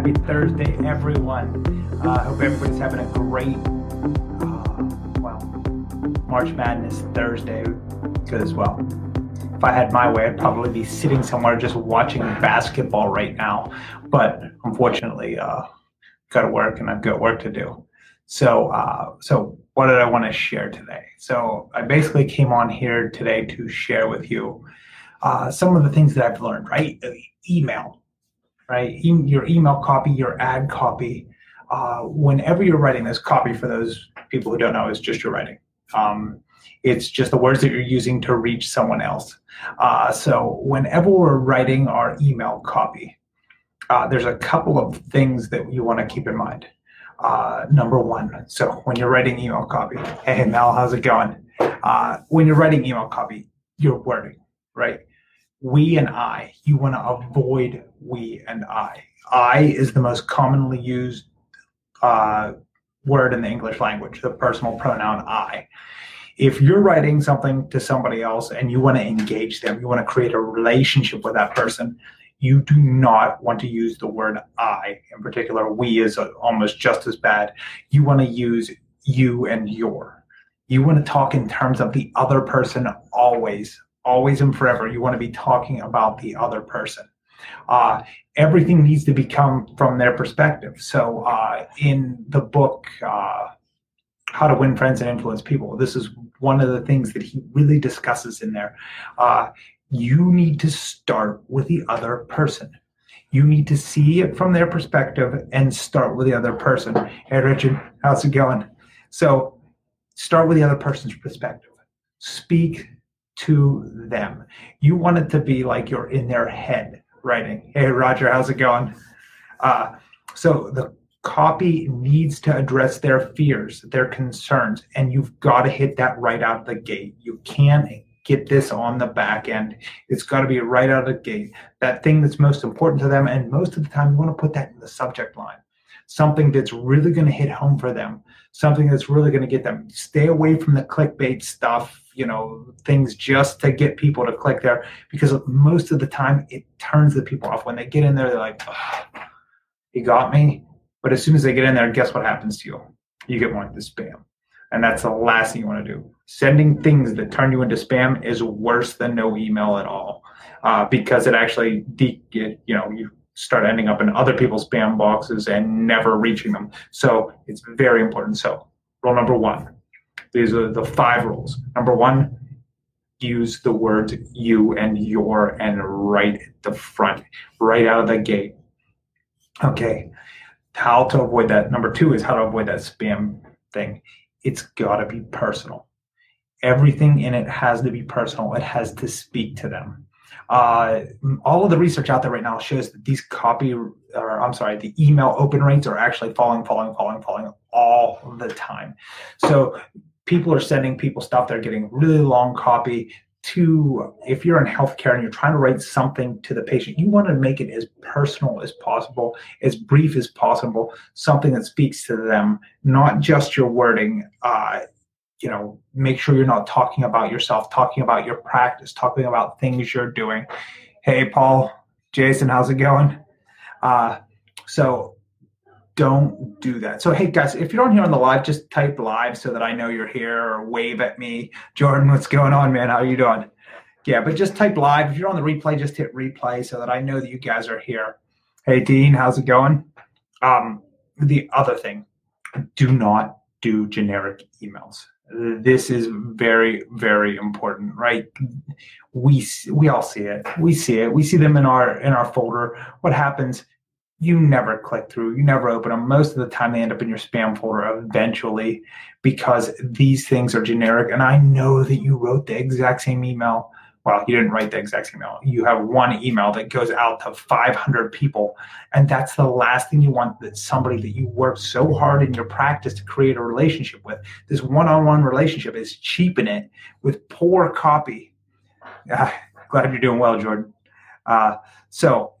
Happy Thursday, everyone. I uh, hope everybody's having a great, uh, well, March Madness Thursday. Good as well. If I had my way, I'd probably be sitting somewhere just watching basketball right now. But unfortunately, uh, got to work and I've got work to do. So, uh, so what did I want to share today? So, I basically came on here today to share with you uh, some of the things that I've learned. Right, email, right, e- your email copy, your ad copy. Uh, whenever you're writing this copy, for those people who don't know, is just your writing. Um, it's just the words that you're using to reach someone else. Uh, so whenever we're writing our email copy, uh, there's a couple of things that you want to keep in mind. Uh, number one, so when you're writing email copy, hey Mel, how's it going? Uh, when you're writing email copy, you're wording, right? We and I, you want to avoid we and I. I is the most commonly used uh, word in the English language, the personal pronoun I if you're writing something to somebody else and you want to engage them, you want to create a relationship with that person, you do not want to use the word I. In particular, we is almost just as bad. You want to use you and your. You want to talk in terms of the other person always, always and forever. You want to be talking about the other person. Uh, everything needs to become from their perspective. So uh, in the book, uh, How to Win Friends and Influence People, this is one of the things that he really discusses in there. Uh, you need to start with the other person. You need to see it from their perspective and start with the other person. Hey, Richard, how's it going? So, start with the other person's perspective. Speak to them. You want it to be like you're in their head writing. Hey, Roger, how's it going? Uh, so, the copy needs to address their fears, their concerns, and you've got to hit that right out the gate. You can't get this on the back end. It's got to be right out of the gate. That thing that's most important to them, and most of the time, you want to put that in the subject line. Something that's really going to hit home for them. Something that's really going to get them. Stay away from the clickbait stuff. You know, things just to get people to click there because most of the time it turns the people off. When they get in there, they're like, oh, "You got me." But as soon as they get in there, guess what happens to you? You get more into spam. And that's the last thing you want to do. Sending things that turn you into spam is worse than no email at all uh, because it actually, de- you know, you start ending up in other people's spam boxes and never reaching them. So it's very important. So, rule number one these are the five rules. Number one, use the words you and your and right at the front, right out of the gate. Okay how to avoid that. Number two is how to avoid that spam thing. It's got to be personal. Everything in it has to be personal. It has to speak to them. Uh, all of the research out there right now shows that these copy, or I'm sorry, the email open rates are actually falling, falling, falling, falling all the time. So people are sending people stuff. They're getting really long copy to if you're in healthcare and you're trying to write something to the patient you want to make it as personal as possible as brief as possible something that speaks to them not just your wording uh, you know make sure you're not talking about yourself talking about your practice talking about things you're doing hey paul jason how's it going uh, so don't do that. So, hey guys, if you're on here on the live, just type live so that I know you're here or wave at me. Jordan, what's going on, man? How are you doing? Yeah, but just type live. If you're on the replay, just hit replay so that I know that you guys are here. Hey, Dean, how's it going? Um, the other thing, do not do generic emails. This is very, very important, right? We we all see it. We see it. We see them in our in our folder. What happens? You never click through, you never open them. Most of the time, they end up in your spam folder eventually because these things are generic. And I know that you wrote the exact same email. Well, you didn't write the exact same email. You have one email that goes out to 500 people. And that's the last thing you want that somebody that you worked so hard in your practice to create a relationship with. This one on one relationship is cheapen it with poor copy. Uh, glad you're doing well, Jordan. Uh, so,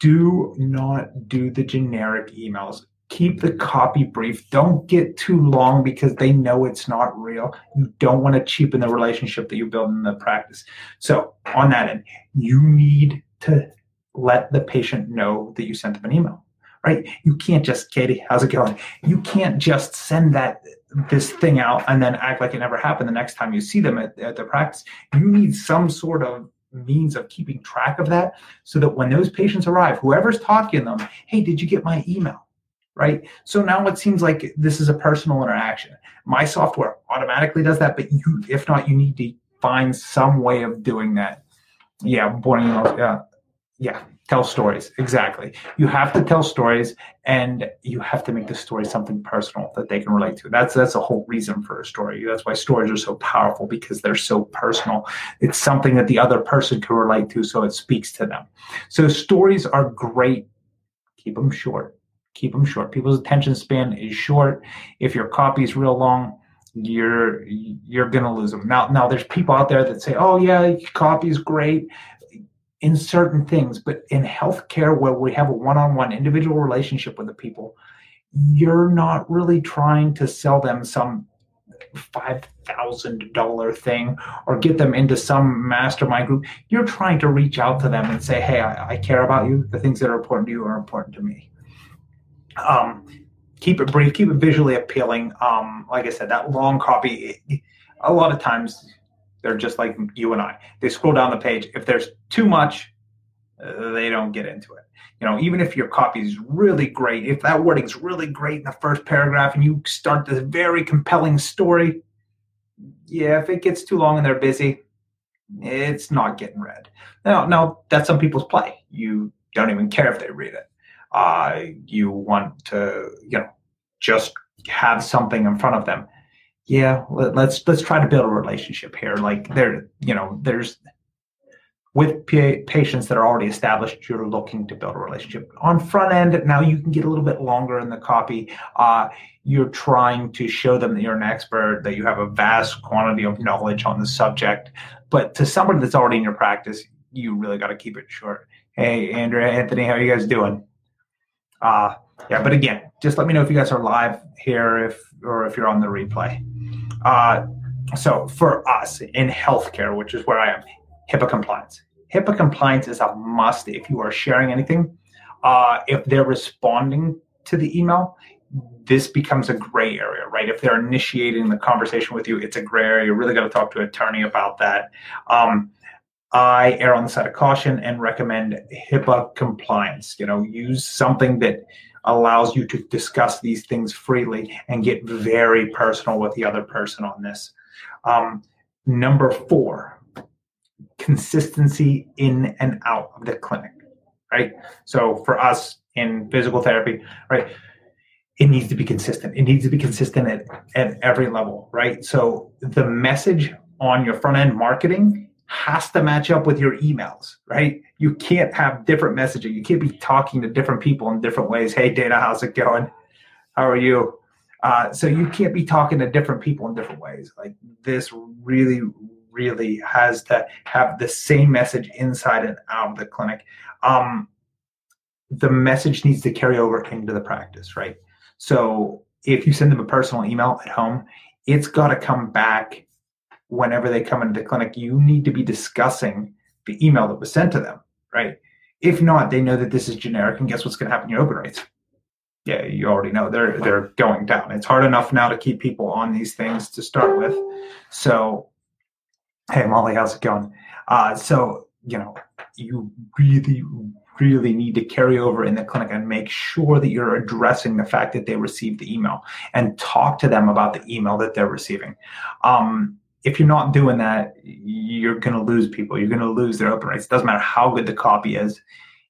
do not do the generic emails. Keep the copy brief. Don't get too long because they know it's not real. You don't want to cheapen the relationship that you build in the practice. So, on that end, you need to let the patient know that you sent them an email right? You can't just, Katie, how's it going? You can't just send that this thing out and then act like it never happened the next time you see them at, at the practice. You need some sort of means of keeping track of that so that when those patients arrive, whoever's talking to them, hey, did you get my email? Right. So now it seems like this is a personal interaction. My software automatically does that, but you, if not, you need to find some way of doing that. Yeah, boarding emails. Yeah, yeah. Tell stories. Exactly. You have to tell stories, and you have to make the story something personal that they can relate to. That's that's a whole reason for a story. That's why stories are so powerful because they're so personal. It's something that the other person can relate to, so it speaks to them. So stories are great. Keep them short. Keep them short. People's attention span is short. If your copy is real long, you're you're gonna lose them. Now, now there's people out there that say, "Oh yeah, copy is great." In certain things, but in healthcare where we have a one-on-one individual relationship with the people, you're not really trying to sell them some five thousand dollar thing or get them into some mastermind group. You're trying to reach out to them and say, "Hey, I, I care about you. The things that are important to you are important to me." Um, keep it brief, keep it visually appealing. Um, like I said, that long copy, a lot of times they're just like you and I. They scroll down the page. If there's too much, uh, they don't get into it. You know, even if your copy is really great, if that wording's really great in the first paragraph and you start this very compelling story, yeah, if it gets too long and they're busy, it's not getting read. Now, now that's some people's play. You don't even care if they read it uh, you want to you know just have something in front of them yeah let, let's let's try to build a relationship here. Like there you know there's with pa- patients that are already established you're looking to build a relationship. On front end now you can get a little bit longer in the copy. Uh, you're trying to show them that you're an expert that you have a vast quantity of knowledge on the subject. But to somebody that's already in your practice you really got to keep it short. Hey andrea anthony how are you guys doing? Uh, yeah, but again, just let me know if you guys are live here, if or if you're on the replay. Uh, so for us in healthcare, which is where I am, HIPAA compliance. HIPAA compliance is a must if you are sharing anything. Uh, if they're responding to the email, this becomes a gray area, right? If they're initiating the conversation with you, it's a gray area. You really got to talk to an attorney about that. Um, I err on the side of caution and recommend HIPAA compliance. You know, use something that allows you to discuss these things freely and get very personal with the other person on this. Um, number four, consistency in and out of the clinic, right? So for us in physical therapy, right, it needs to be consistent. It needs to be consistent at, at every level, right? So the message on your front end marketing has to match up with your emails, right? You can't have different messaging. You can't be talking to different people in different ways. Hey, Dana, how's it going? How are you? Uh, so you can't be talking to different people in different ways. Like this really, really has to have the same message inside and out of the clinic. Um, the message needs to carry over into the practice, right? So if you send them a personal email at home, it's got to come back whenever they come into the clinic, you need to be discussing the email that was sent to them, right? If not, they know that this is generic, and guess what's going to happen? Your open rates. Yeah, you already know they're they're going down. It's hard enough now to keep people on these things to start with. So, hey Molly, how's it going? Uh, so you know, you really really need to carry over in the clinic and make sure that you're addressing the fact that they received the email and talk to them about the email that they're receiving. Um, if you're not doing that, you're going to lose people. You're going to lose their open rates. It doesn't matter how good the copy is.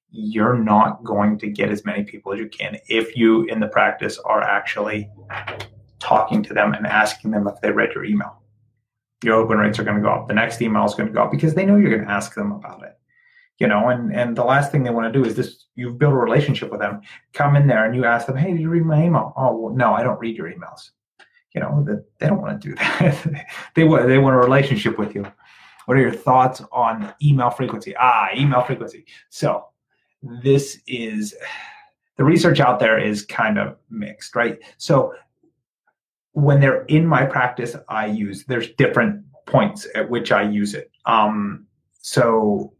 You're not going to get as many people as you can if you, in the practice, are actually talking to them and asking them if they read your email. Your open rates are going to go up. The next email is going to go up because they know you're going to ask them about it. You know, and and the last thing they want to do is this. You've built a relationship with them. Come in there and you ask them, "Hey, did you read my email?" Oh, well, no, I don't read your emails you know that they don't want to do that. They want they want a relationship with you. What are your thoughts on email frequency? Ah email frequency. So this is the research out there is kind of mixed right? So when they're in my practice i use there's different points at which i use it. Um so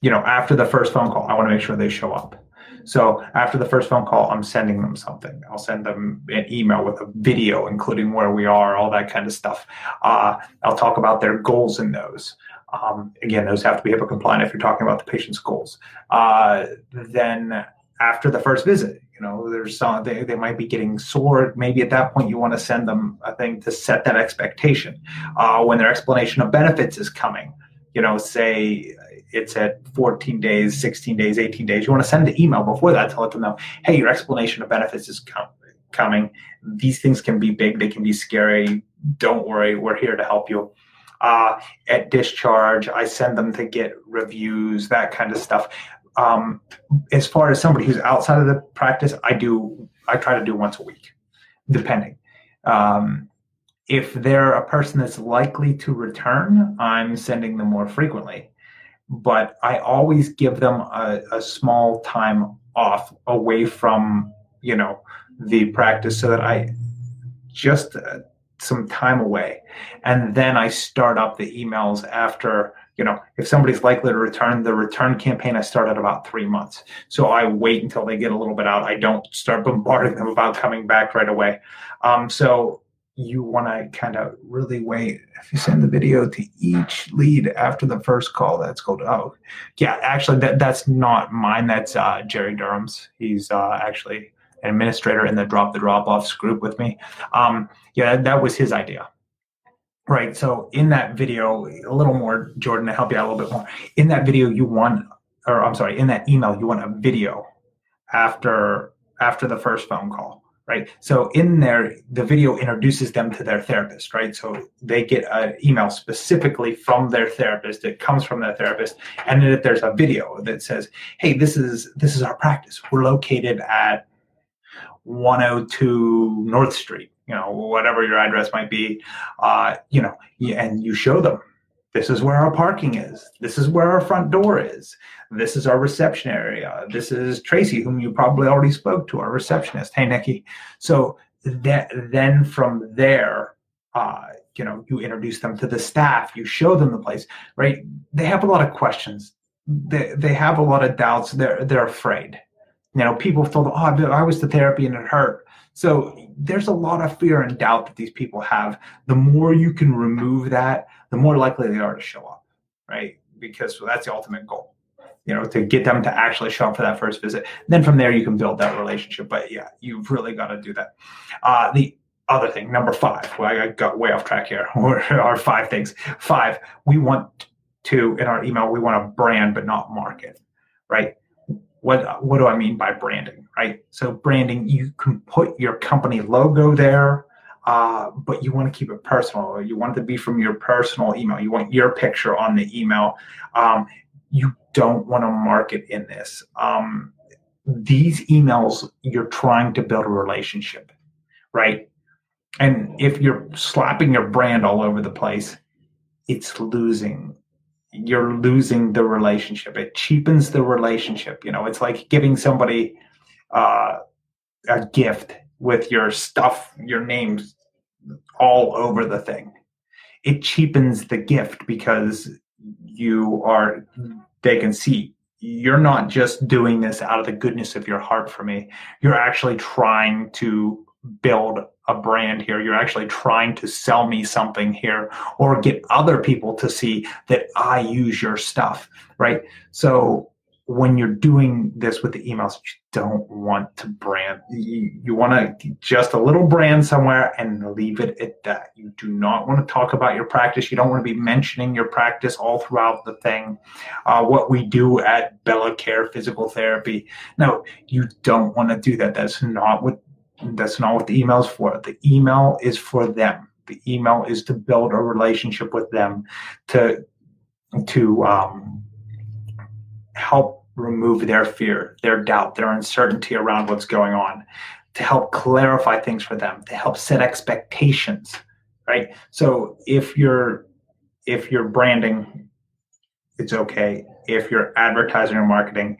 you know after the first phone call i want to make sure they show up So after the first phone call, I'm sending them something. I'll send them an email with a video, including where we are, all that kind of stuff. Uh, I'll talk about their goals in those. Um, again, those have to be HIPAA compliant if you're talking about the patient's goals. Uh, then after the first visit, you know, there's some they, they might be getting sore. Maybe at that point you want to send them a thing to set that expectation. Uh, when their explanation of benefits is coming, you know, say it's at 14 days, 16 days, 18 days, you want to send the email before that to let them know, hey, your explanation of benefits is com- coming. These things can be big, they can be scary. Don't worry, we're here to help you. Uh, at discharge, I send them to get reviews, that kind of stuff. Um, as far as somebody who's outside of the practice, I do I try to do once a week, depending. Um, if they're a person that's likely to return, I'm sending them more frequently. But I always give them a, a small time off away from you know the practice so that I just uh, some time away. And then I start up the emails after, you know, if somebody's likely to return, the return campaign I start at about three months. So I wait until they get a little bit out. I don't start bombarding them about coming back right away. Um, so you want to kind of really wait. If you send the video to each lead after the first call, that's called oh yeah. Actually, that that's not mine. That's uh, Jerry Durham's. He's uh, actually an administrator in the drop the drop offs group with me. Um, yeah, that was his idea. Right. So in that video, a little more, Jordan, to help you out a little bit more. In that video, you want, or I'm sorry, in that email, you want a video after after the first phone call. Right. So in there, the video introduces them to their therapist, right? So they get an email specifically from their therapist. It comes from their therapist. And then there's a video that says, Hey, this is this is our practice. We're located at 102 North Street, you know, whatever your address might be, uh, you know, and you show them this is where our parking is. This is where our front door is. This is our reception area. This is Tracy, whom you probably already spoke to, our receptionist. Hey, Nikki. So that then from there, uh, you know, you introduce them to the staff. You show them the place, right? They have a lot of questions. They they have a lot of doubts. They're they're afraid you know, people told, oh, I was to therapy and it hurt. So there's a lot of fear and doubt that these people have. The more you can remove that, the more likely they are to show up, right? Because that's the ultimate goal, you know, to get them to actually show up for that first visit. then from there, you can build that relationship. But yeah, you've really got to do that. Uh, the other thing, number five, well, I got way off track here, Are five things. Five, we want to, in our email, we want to brand but not market, right? What what do I mean by branding, right? So branding, you can put your company logo there, uh, but you want to keep it personal. You want it to be from your personal email. You want your picture on the email. Um, you don't want to market in this. Um, these emails, you're trying to build a relationship, right? And if you're slapping your brand all over the place, it's losing you're losing the relationship. It cheapens the relationship. You know, it's like giving somebody uh, a gift with your stuff, your names all over the thing. It cheapens the gift because you are, they can see you're not just doing this out of the goodness of your heart for me. You're actually trying to build a brand here. You're actually trying to sell me something here or get other people to see that I use your stuff, right? So when you're doing this with the emails, you don't want to brand. You, you want to just a little brand somewhere and leave it at that. You do not want to talk about your practice. You don't want to be mentioning your practice all throughout the thing. Uh, what we do at Bella Care Physical Therapy. No, you don't want to do that. That's not what that's not what the email is for. The email is for them. The email is to build a relationship with them, to to um, help remove their fear, their doubt, their uncertainty around what's going on, to help clarify things for them, to help set expectations. Right. So if you're if you're branding, it's okay. If you're advertising or marketing,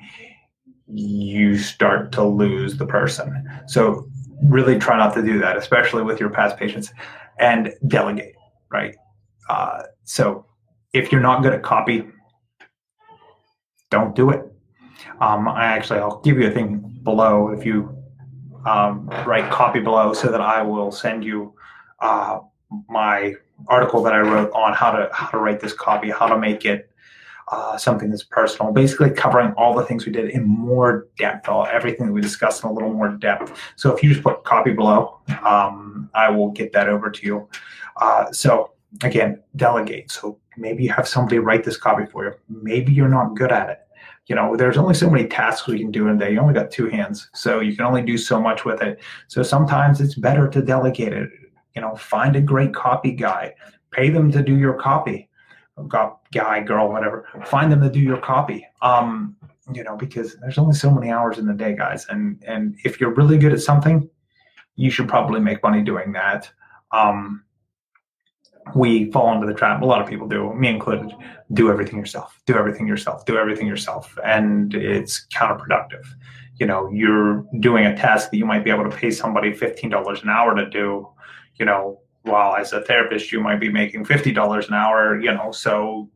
you start to lose the person. So really try not to do that, especially with your past patients, and delegate, right? Uh, so if you're not good at copy, don't do it. Um, I actually, I'll give you a thing below if you um, write copy below so that I will send you uh, my article that I wrote on how to how to write this copy, how to make it uh, something that's personal, basically covering all the things we did in more depth, all everything that we discussed in a little more depth. So if you just put copy below, um, I will get that over to you. Uh, so again, delegate. So maybe you have somebody write this copy for you. Maybe you're not good at it. You know, there's only so many tasks we can do in a day. You only got two hands, so you can only do so much with it. So sometimes it's better to delegate it. You know, find a great copy guy, pay them to do your copy guy, girl, whatever, find them to do your copy. Um, you know, because there's only so many hours in the day, guys. And and if you're really good at something, you should probably make money doing that. Um, we fall into the trap. A lot of people do, me included. Do everything yourself. Do everything yourself. Do everything yourself, and it's counterproductive. You know, you're doing a task that you might be able to pay somebody fifteen dollars an hour to do. You know, while as a therapist you might be making $50 an hour you know so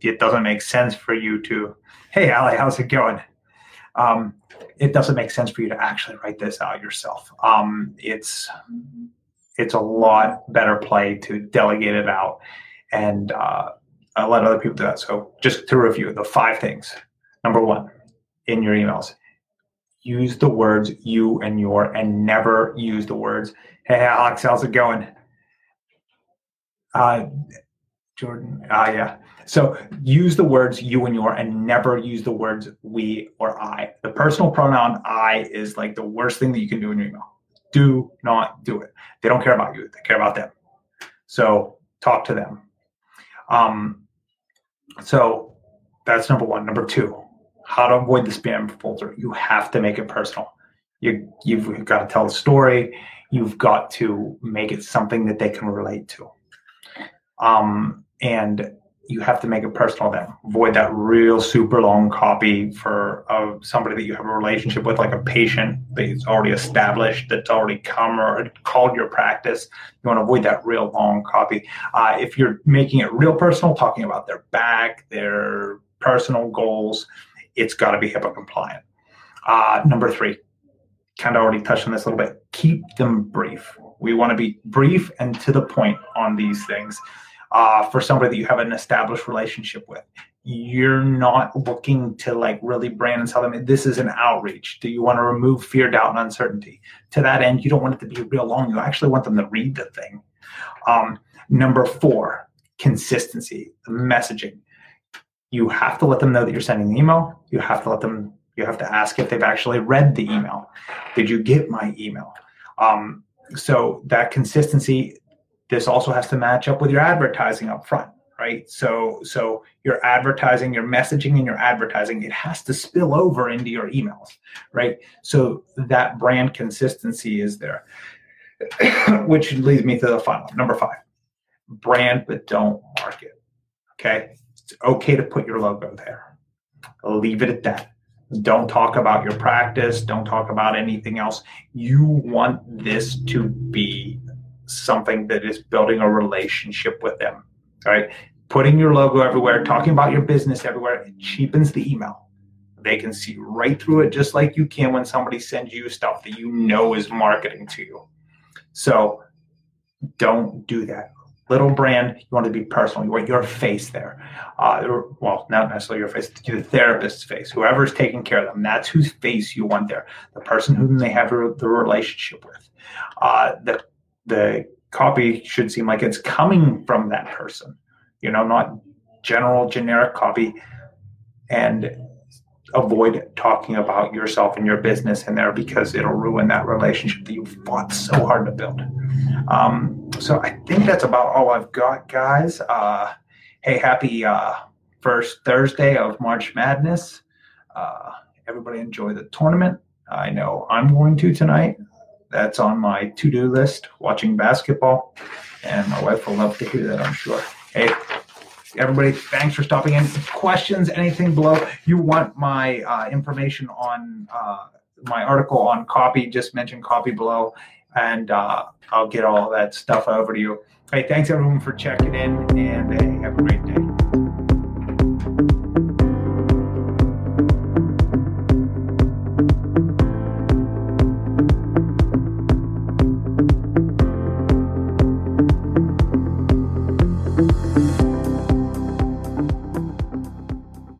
it doesn't make sense for you to hey ali how's it going? Um, it doesn't make sense for you to actually write this out yourself. Um, it's it's a lot better play to delegate it out and uh, let other people do that. So just to review the five things. Number one in your emails use the words you and your and never use the words hey alex how's it going? Uh, jordan uh, yeah. So use the words you and your and never use the words we or i. The personal pronoun i is like the worst thing that you can do in your email. Do not do it. They don't care about you. They care about them. So talk to them. Um, so that's number one. Number two how to avoid the spam folder. You have to make it personal. You you've got to tell the story. You've got to make it something that they can relate to. Um, and you have to make it personal then. Avoid that real super long copy for uh, somebody that you have a relationship with, like a patient that's already established, that's already come or called your practice. You want to avoid that real long copy. Uh, if you're making it real personal, talking about their back, their personal goals, it's got to be HIPAA compliant. Uh, number three, of already touched on this a little bit. Keep them brief. We want to be brief and to the point on these things. Uh, for somebody that you have an established relationship with, you're not looking to like really brand and sell them this is an outreach. Do you want to remove fear, doubt, and uncertainty? To that end, you don't want it to be real long. You actually want them to read the thing. Um, number four, consistency, messaging you have to let them know that you're sending the email. You have to let them, you have to ask if they've actually read the email. Did you get my email? Um, so that consistency, this also has to match up with your advertising up front, right? So, so your advertising, your messaging and your advertising, it has to spill over into your emails, right? So that brand consistency is there, which leads me to the final number five, brand, but don't market. Okay it's okay to put your logo there. Leave it at that. Don't talk about your practice. Don't talk about anything else. You want this to be something that is building a relationship with them. Right? Putting your logo everywhere, talking about your business everywhere, it cheapens the email. They can see right through it just like you can when somebody sends you stuff that you know is marketing to you. So don't do that little brand, you want to be personal. You want your face there. Uh, well, not necessarily your face, the therapist's face, whoever's taking care of them. That's whose face you want there. The person whom they have the relationship with. Uh, the the copy should seem like it's coming from that person. You know, not general generic copy. And avoid talking about yourself and your business in there because it'll ruin that relationship that you fought so hard to build. Um, so I think that's about all I've got, guys. Uh, hey, happy uh, first Thursday of March Madness. Uh, everybody enjoy the tournament. I know I'm going to tonight. That's on my to do list, watching basketball. And my wife will love to hear that, I'm sure. Hey, everybody, thanks for stopping in. Questions, anything below? You want my uh, information on uh, my article on copy, just mention copy below, and uh, I'll get all that stuff over to you. Hey, thanks everyone for checking in, and hey, have a great day.